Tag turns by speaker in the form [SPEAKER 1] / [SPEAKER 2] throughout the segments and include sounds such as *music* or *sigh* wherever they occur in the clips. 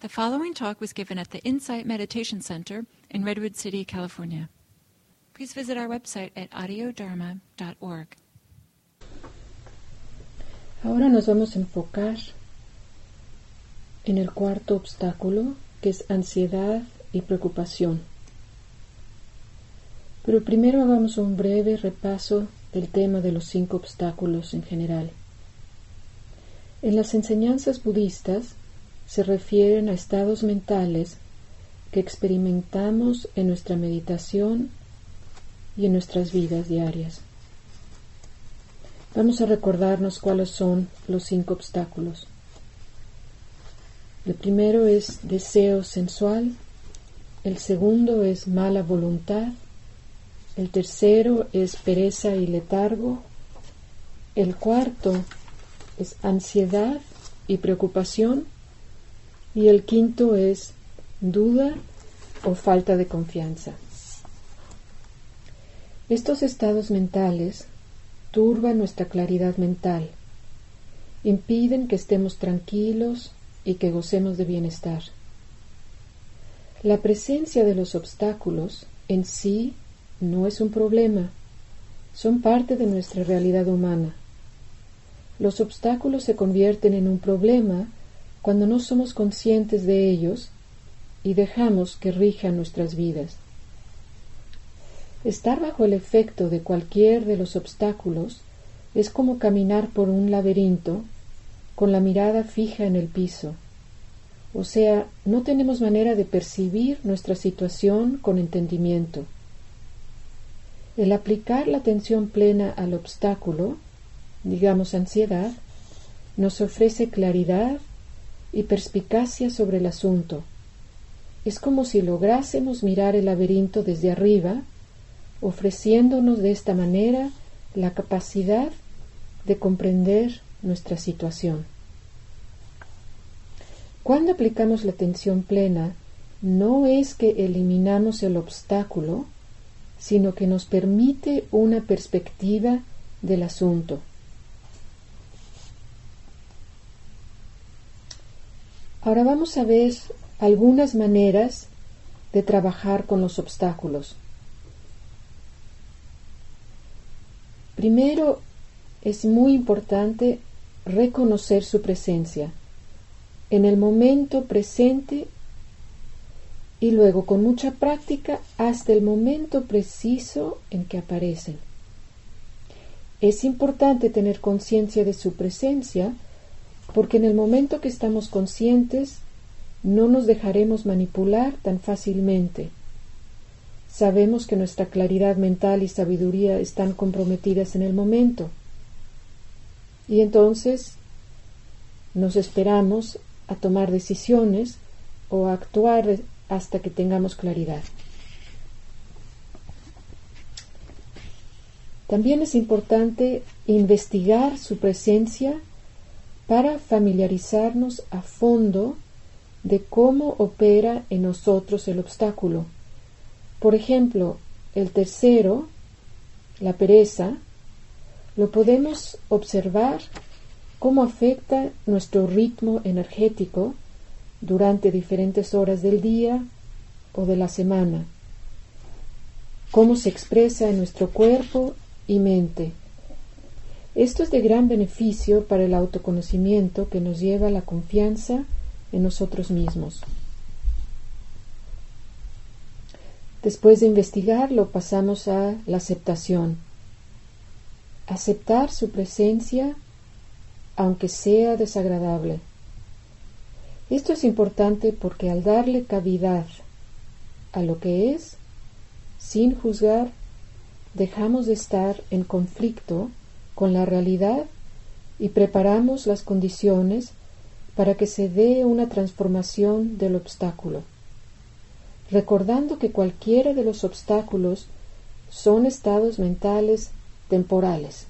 [SPEAKER 1] The following talk was given at the Insight Meditation Center in Redwood City, California. Please visit our website at audiodharma.org.
[SPEAKER 2] Ahora nos vamos a enfocar en el cuarto obstáculo, que es ansiedad y preocupación. Pero primero hagamos un breve repaso del tema de los cinco obstáculos en general. En las enseñanzas budistas se refieren a estados mentales que experimentamos en nuestra meditación y en nuestras vidas diarias. Vamos a recordarnos cuáles son los cinco obstáculos. El primero es deseo sensual, el segundo es mala voluntad, el tercero es pereza y letargo, el cuarto es ansiedad y preocupación y el quinto es duda o falta de confianza. Estos estados mentales turban nuestra claridad mental, impiden que estemos tranquilos y que gocemos de bienestar. La presencia de los obstáculos en sí no es un problema, son parte de nuestra realidad humana. Los obstáculos se convierten en un problema cuando no somos conscientes de ellos y dejamos que rijan nuestras vidas. Estar bajo el efecto de cualquier de los obstáculos es como caminar por un laberinto con la mirada fija en el piso. O sea, no tenemos manera de percibir nuestra situación con entendimiento. El aplicar la atención plena al obstáculo, digamos ansiedad, nos ofrece claridad y perspicacia sobre el asunto. Es como si lográsemos mirar el laberinto desde arriba ofreciéndonos de esta manera la capacidad de comprender nuestra situación. Cuando aplicamos la atención plena, no es que eliminamos el obstáculo, sino que nos permite una perspectiva del asunto. Ahora vamos a ver algunas maneras de trabajar con los obstáculos. Primero, es muy importante reconocer su presencia en el momento presente y luego con mucha práctica hasta el momento preciso en que aparecen. Es importante tener conciencia de su presencia porque en el momento que estamos conscientes no nos dejaremos manipular tan fácilmente Sabemos que nuestra claridad mental y sabiduría están comprometidas en el momento. Y entonces nos esperamos a tomar decisiones o a actuar hasta que tengamos claridad. También es importante investigar su presencia para familiarizarnos a fondo de cómo opera en nosotros el obstáculo por ejemplo, el tercero, la pereza, lo podemos observar cómo afecta nuestro ritmo energético durante diferentes horas del día o de la semana, cómo se expresa en nuestro cuerpo y mente. Esto es de gran beneficio para el autoconocimiento que nos lleva a la confianza en nosotros mismos. Después de investigarlo pasamos a la aceptación. Aceptar su presencia aunque sea desagradable. Esto es importante porque al darle cavidad a lo que es, sin juzgar, dejamos de estar en conflicto con la realidad y preparamos las condiciones para que se dé una transformación del obstáculo recordando que cualquiera de los obstáculos son estados mentales temporales.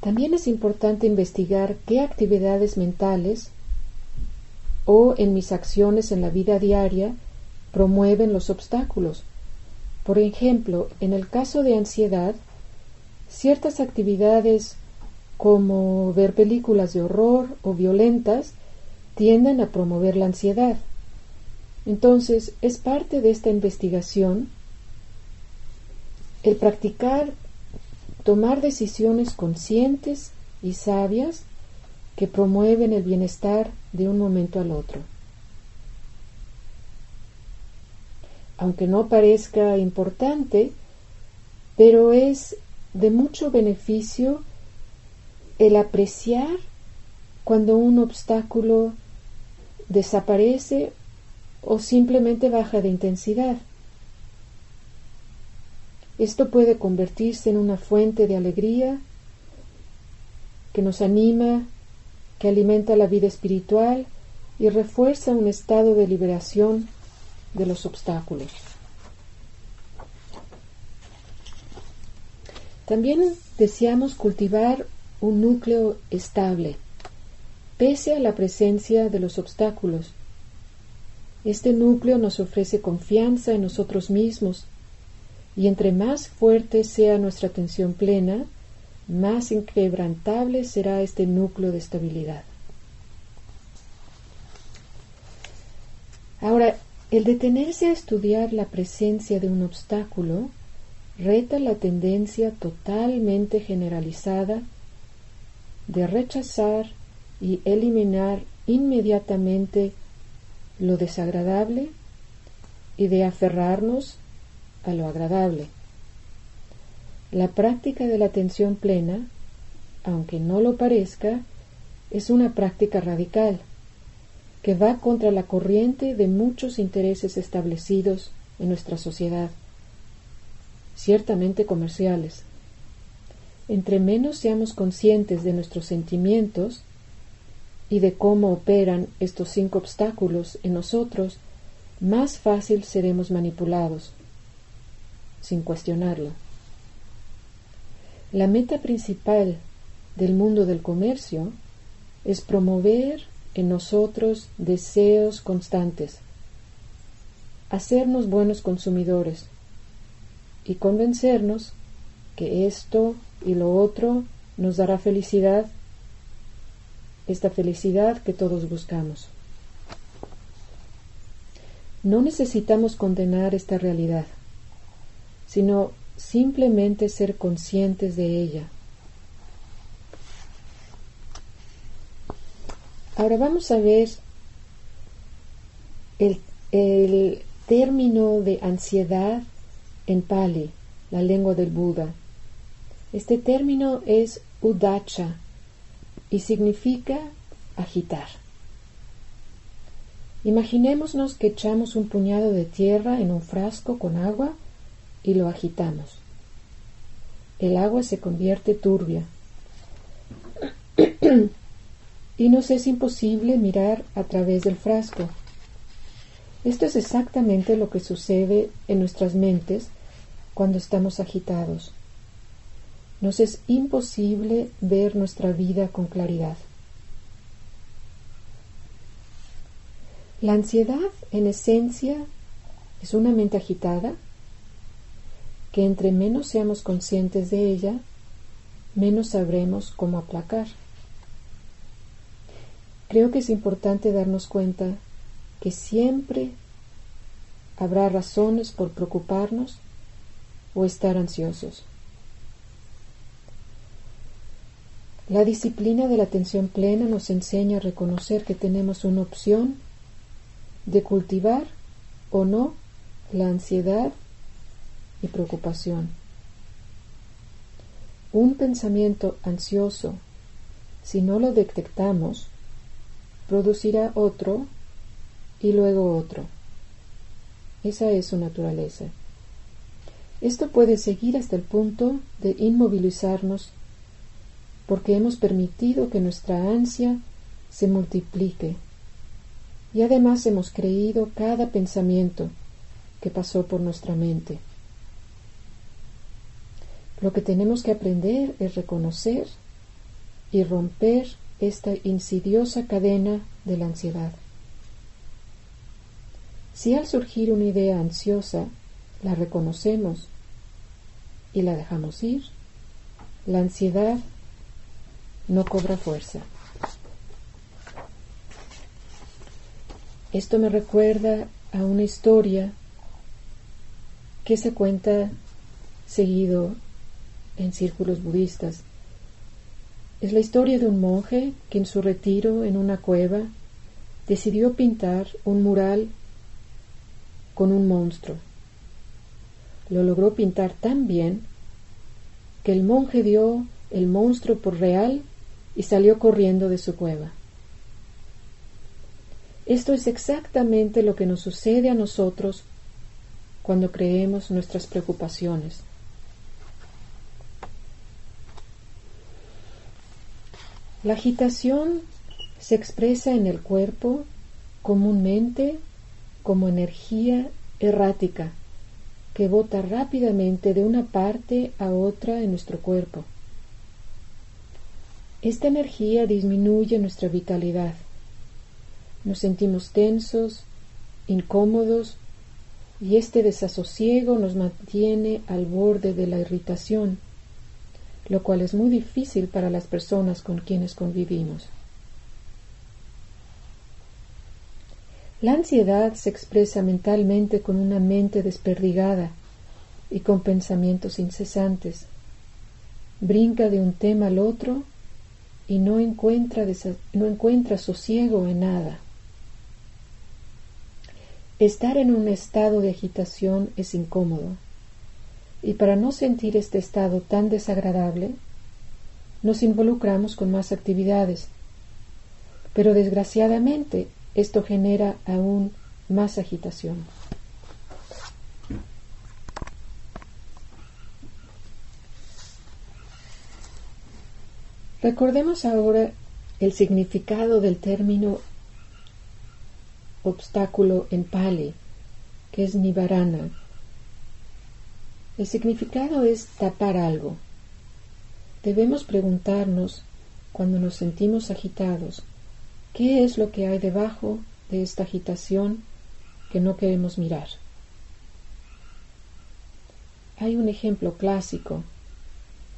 [SPEAKER 2] También es importante investigar qué actividades mentales o en mis acciones en la vida diaria promueven los obstáculos. Por ejemplo, en el caso de ansiedad, ciertas actividades como ver películas de horror o violentas tienden a promover la ansiedad. Entonces, es parte de esta investigación el practicar tomar decisiones conscientes y sabias que promueven el bienestar de un momento al otro. Aunque no parezca importante, pero es de mucho beneficio el apreciar cuando un obstáculo desaparece o simplemente baja de intensidad. Esto puede convertirse en una fuente de alegría que nos anima, que alimenta la vida espiritual y refuerza un estado de liberación de los obstáculos. También deseamos cultivar un núcleo estable, pese a la presencia de los obstáculos. Este núcleo nos ofrece confianza en nosotros mismos y entre más fuerte sea nuestra atención plena, más inquebrantable será este núcleo de estabilidad. Ahora, el detenerse a estudiar la presencia de un obstáculo reta la tendencia totalmente generalizada de rechazar y eliminar inmediatamente lo desagradable y de aferrarnos a lo agradable. La práctica de la atención plena, aunque no lo parezca, es una práctica radical que va contra la corriente de muchos intereses establecidos en nuestra sociedad, ciertamente comerciales. Entre menos seamos conscientes de nuestros sentimientos y de cómo operan estos cinco obstáculos en nosotros, más fácil seremos manipulados sin cuestionarlo. La meta principal del mundo del comercio es promover en nosotros deseos constantes, hacernos buenos consumidores y convencernos que esto y lo otro nos dará felicidad, esta felicidad que todos buscamos. No necesitamos condenar esta realidad sino simplemente ser conscientes de ella. Ahora vamos a ver el, término de ansiedad en Pali, la lengua del Buda. Este término es udacha y significa agitar. Imaginémonos que echamos un puñado de tierra en un frasco con agua y lo agitamos. El agua se convierte turbia *clears throat* y nos es imposible mirar a través del frasco. Esto es exactamente lo que sucede en nuestras mentes cuando estamos agitados. Nos es imposible ver nuestra vida con claridad. La ansiedad, en esencia, es una mente agitada que entre menos seamos conscientes de ella, menos sabremos cómo aplacar. Creo que es importante darnos cuenta que siempre habrá razones por preocuparnos o estar ansiosos. La disciplina de la atención plena nos enseña a reconocer que tenemos una opción de cultivar o no la ansiedad y preocupación. Un pensamiento ansioso, si no lo detectamos, producirá otro y luego otro. Esa es su naturaleza. Esto puede seguir hasta el punto de inmovilizarnos porque hemos permitido que nuestra ansia se multiplique y además hemos creído cada pensamiento que pasó por nuestra mente. Lo que tenemos que aprender es reconocer y romper esta insidiosa cadena de la ansiedad. Si al surgir una idea ansiosa la reconocemos y la dejamos ir, la ansiedad no cobra fuerza. Esto me recuerda a una historia que se cuenta seguido en círculos budistas. Es la historia de un monje que en su retiro en una cueva decidió pintar un mural con un monstruo. Lo logró pintar tan bien que el monje dio el monstruo por real y salió corriendo de su cueva. Esto es exactamente lo que nos sucede a nosotros cuando creemos nuestras preocupaciones. La agitación se expresa en el cuerpo comúnmente como energía errática que bota rápidamente de una parte a otra en nuestro cuerpo. Esta energía disminuye nuestra vitalidad. Nos sentimos tensos, incómodos, y este desasosiego nos mantiene al borde de la irritación, lo cual es muy difícil para las personas con quienes convivimos. La ansiedad se expresa mentalmente con una mente desperdigada y con pensamientos incesantes. Brinca de un tema al otro y no encuentra, no encuentra sosiego en nada. Estar en un estado de agitación es incómodo, y para no sentir este estado tan desagradable, nos involucramos con más actividades. Pero desgraciadamente esto genera aún más agitación. Recordemos ahora el significado del término obstáculo en Pali, que es Nivarana. El significado es tapar algo. Debemos preguntarnos, cuando nos sentimos agitados, ¿Qué es lo que hay debajo de esta agitación que no queremos mirar? Hay un ejemplo clásico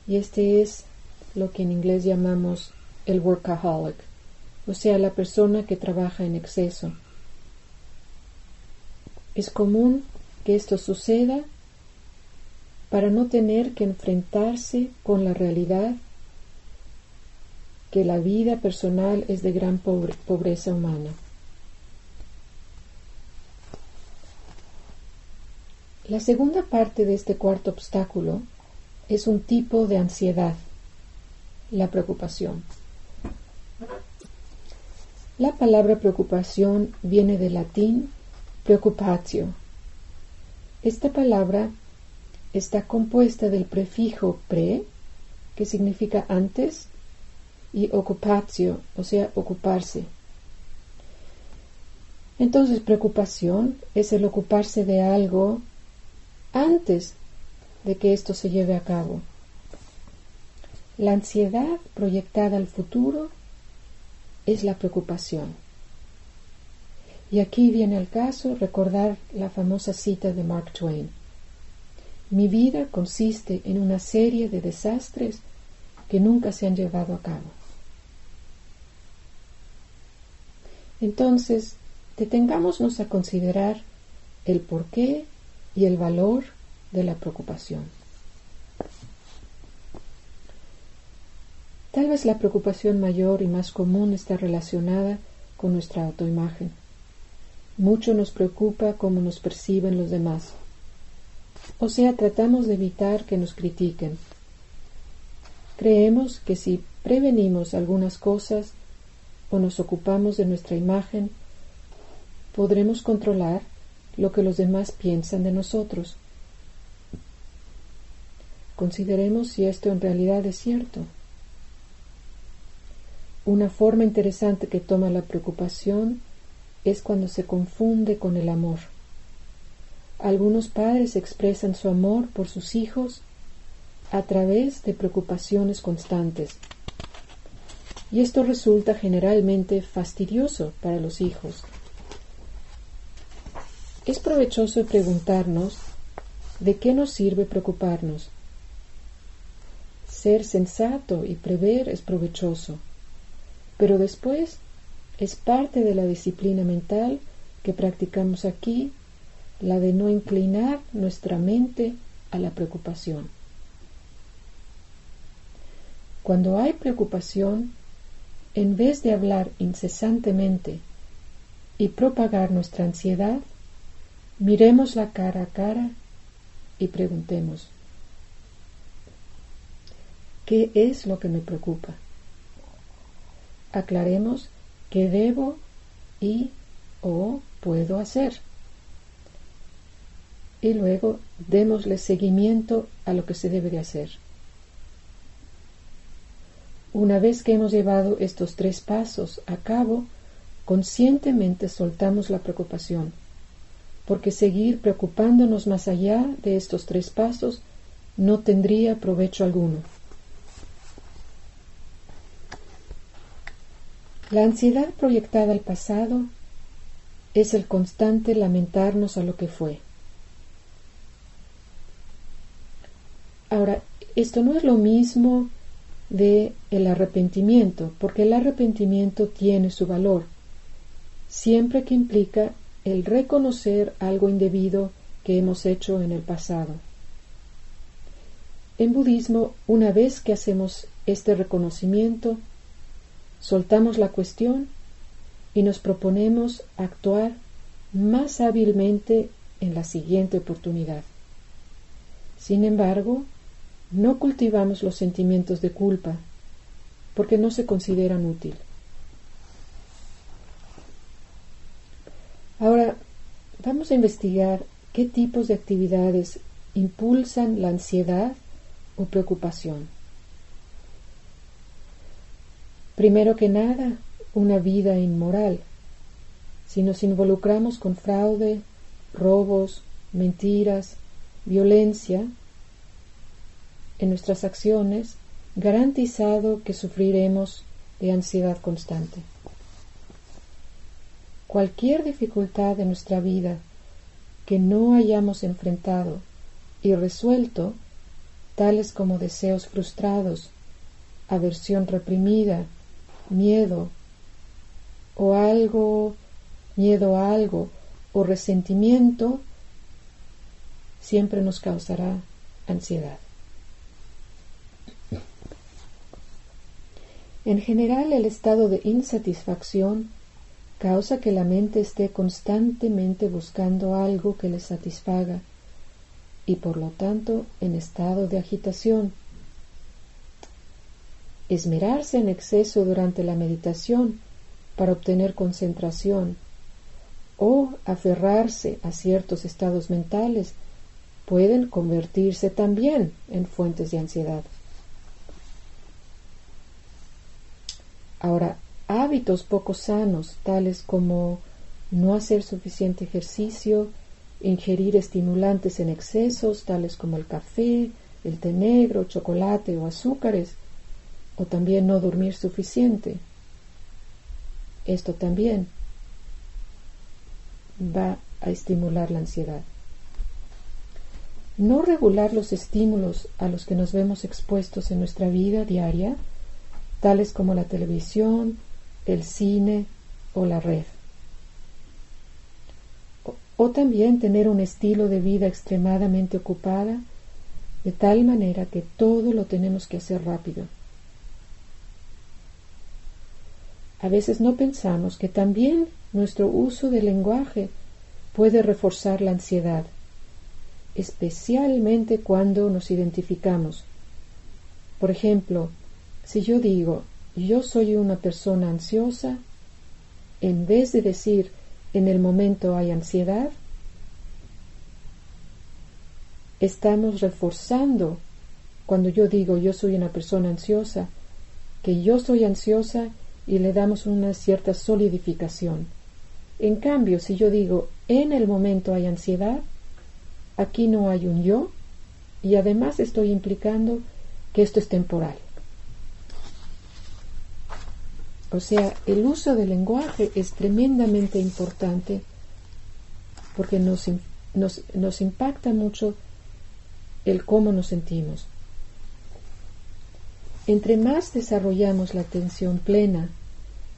[SPEAKER 2] y este es lo que en inglés llamamos el workaholic, o sea, la persona que trabaja en exceso. Es común que esto suceda para no tener que enfrentarse con la realidad que la vida personal es de gran pobreza humana. La segunda parte de este cuarto obstáculo es un tipo de ansiedad, la preocupación. La palabra preocupación viene del latín preocupatio. Esta palabra está compuesta del prefijo pre, que significa antes, y ocupatio, o sea, ocuparse. Entonces, preocupación es el ocuparse de algo antes de que esto se lleve a cabo. La ansiedad proyectada al futuro es la preocupación. Y aquí viene al caso recordar la famosa cita de Mark Twain. Mi vida consiste en una serie de desastres que nunca se han llevado a cabo. Entonces, detengámonos a considerar el porqué y el valor de la preocupación. Tal vez la preocupación mayor y más común está relacionada con nuestra autoimagen. Mucho nos preocupa cómo nos perciben los demás. O sea, tratamos de evitar que nos critiquen. Creemos que si prevenimos algunas cosas, o nos ocupamos de nuestra imagen, podremos controlar lo que los demás piensan de nosotros. Consideremos si esto en realidad es cierto. Una forma interesante que toma la preocupación es cuando se confunde con el amor. Algunos padres expresan su amor por sus hijos a través de preocupaciones constantes y esto resulta generalmente fastidioso para los hijos. Es provechoso preguntarnos de qué nos sirve preocuparnos. ser sensato y prever es provechoso, pero después es parte de la disciplina mental que practicamos aquí, la de no inclinar nuestra mente a la preocupación. Cuando hay preocupación, en vez de hablar incesantemente y propagar nuestra ansiedad, miremos la cara a cara y preguntemos, ¿qué es lo que me preocupa? Aclaremos qué debo y o puedo hacer. Y luego démosle seguimiento a lo que se debe de hacer. Una vez que hemos llevado estos tres pasos a cabo, conscientemente soltamos la preocupación, porque seguir preocupándonos más allá de estos tres pasos no tendría provecho alguno. La ansiedad proyectada al pasado es el constante lamentarnos a lo que fue. Ahora, esto no es lo mismo de el arrepentimiento, porque el arrepentimiento tiene su valor, siempre que implica el reconocer algo indebido que hemos hecho en el pasado. En budismo, una vez que hacemos este reconocimiento, soltamos la cuestión y nos proponemos actuar más hábilmente en la siguiente oportunidad. Sin embargo, no cultivamos los sentimientos de culpa porque no se consideran útil. Ahora vamos a investigar qué tipos de actividades impulsan la ansiedad o preocupación. Primero que nada, una vida inmoral. Si nos involucramos con fraude, robos, mentiras, violencia, en nuestras acciones, garantizado que sufriremos de ansiedad constante. Cualquier dificultad de nuestra vida que no hayamos enfrentado y resuelto, tales como deseos frustrados, aversión reprimida, miedo o algo, miedo a algo o resentimiento, siempre nos causará ansiedad. En general, el estado de insatisfacción causa que la mente esté constantemente buscando algo que le satisfaga y por lo tanto en estado de agitación. Esmerarse en exceso durante la meditación para obtener concentración o aferrarse a ciertos estados mentales pueden convertirse también en fuentes de ansiedad. Ahora, hábitos poco sanos, tales como no hacer suficiente ejercicio, ingerir estimulantes en excesos, tales como el café, el té negro, chocolate o azúcares, o también no dormir suficiente. Esto también va a estimular la ansiedad. No regular los estímulos a los que nos vemos expuestos en nuestra vida diaria tales como la televisión, el cine o la red. O, también tener un estilo de vida extremadamente ocupada, de tal manera que todo lo tenemos que hacer rápido. A veces no pensamos que también nuestro uso del lenguaje puede reforzar la ansiedad, especialmente cuando nos identificamos. Por ejemplo, si yo digo, yo soy una persona ansiosa, en vez de decir, en el momento hay ansiedad, estamos reforzando cuando yo digo yo soy una persona ansiosa, que yo soy ansiosa y le damos una cierta solidificación. En cambio, si yo digo en el momento hay ansiedad, aquí no hay un yo y además estoy implicando que esto es temporal. O sea, el uso del lenguaje es tremendamente importante porque nos, nos, impacta mucho el cómo nos sentimos. Entre más desarrollamos la atención plena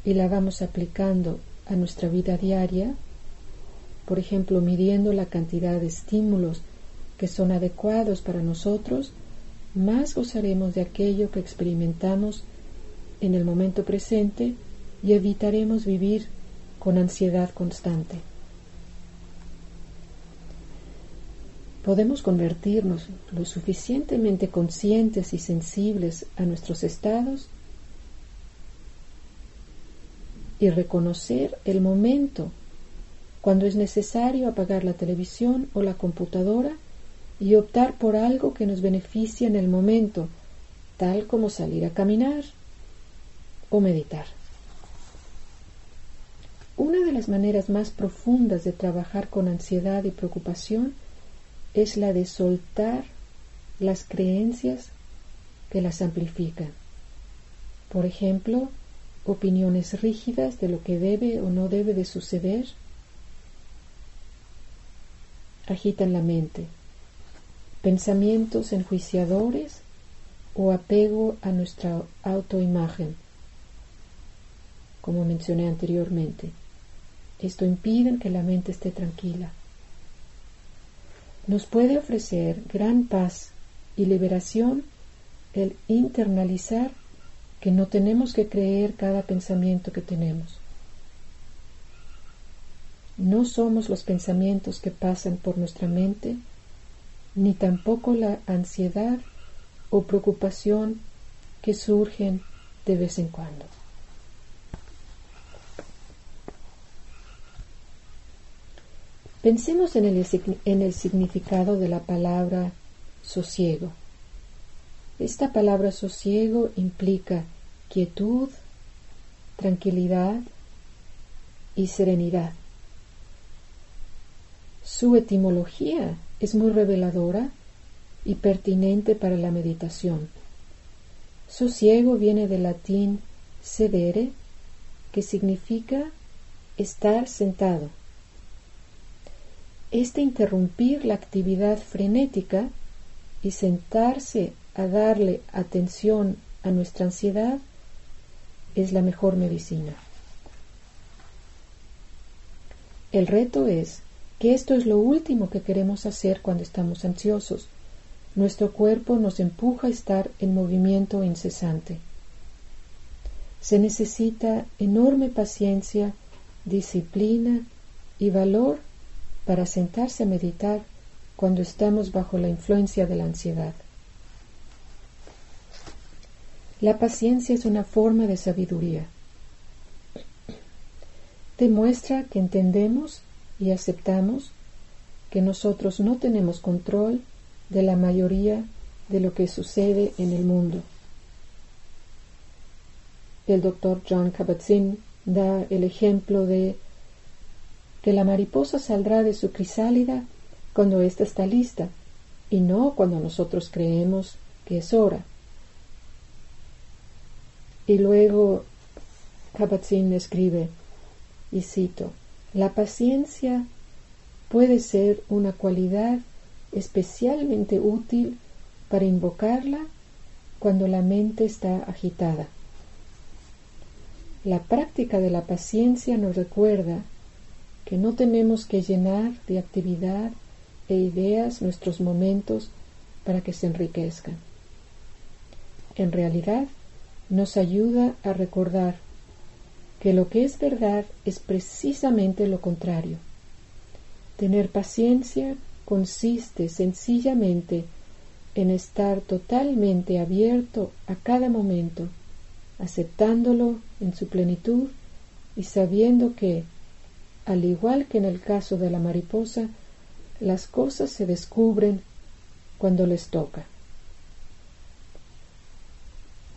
[SPEAKER 2] y la vamos aplicando a nuestra vida diaria, por ejemplo, midiendo la cantidad de estímulos que son adecuados para nosotros, más gozaremos de aquello que experimentamos en el momento presente y evitaremos vivir con ansiedad constante. Podemos convertirnos lo suficientemente conscientes y sensibles a nuestros estados y reconocer el momento cuando es necesario apagar la televisión o la computadora y optar por algo que nos beneficie en el momento, tal como salir a caminar o meditar. Una de las maneras más profundas de trabajar con ansiedad y preocupación es la de soltar las creencias que las amplifican. Por ejemplo, opiniones rígidas de lo que debe o no debe de suceder agitan la mente, pensamientos enjuiciadores o apego a nuestra autoimagen, como mencioné anteriormente. Esto impide que la mente esté tranquila. Nos puede ofrecer gran paz y liberación el internalizar que no tenemos que creer cada pensamiento que tenemos. No somos los pensamientos que pasan por nuestra mente, ni tampoco la ansiedad o preocupación que surgen de vez en cuando. Pensemos en el, en el, significado de la palabra sosiego. Esta palabra sosiego implica quietud, tranquilidad y serenidad. Su etimología es muy reveladora y pertinente para la meditación. Sosiego viene del latín sedere, que significa estar sentado. Este interrumpir la actividad frenética y sentarse a darle atención a nuestra ansiedad es la mejor medicina. El reto es que esto es lo último que queremos hacer cuando estamos ansiosos. Nuestro cuerpo nos empuja a estar en movimiento incesante. Se necesita enorme paciencia, disciplina y valor para sentarse a meditar cuando estamos bajo la influencia de la ansiedad. La paciencia es una forma de sabiduría. Demuestra que entendemos y aceptamos que nosotros no tenemos control de la mayoría de lo que sucede en el mundo. El doctor John Kabat-Zinn da el ejemplo de que la mariposa saldrá de su crisálida cuando ésta está lista y no cuando nosotros creemos que es hora. Y luego Kabat-Zinn escribe, y cito, la paciencia puede ser una cualidad especialmente útil para invocarla cuando la mente está agitada. La práctica de la paciencia nos recuerda que no tenemos que llenar de actividad e ideas nuestros momentos para que se enriquezcan. En realidad, nos ayuda a recordar que lo que es verdad es precisamente lo contrario. Tener paciencia consiste sencillamente en estar totalmente abierto a cada momento, aceptándolo en su plenitud y sabiendo que, al igual que en el caso de la mariposa, las cosas se descubren cuando les toca.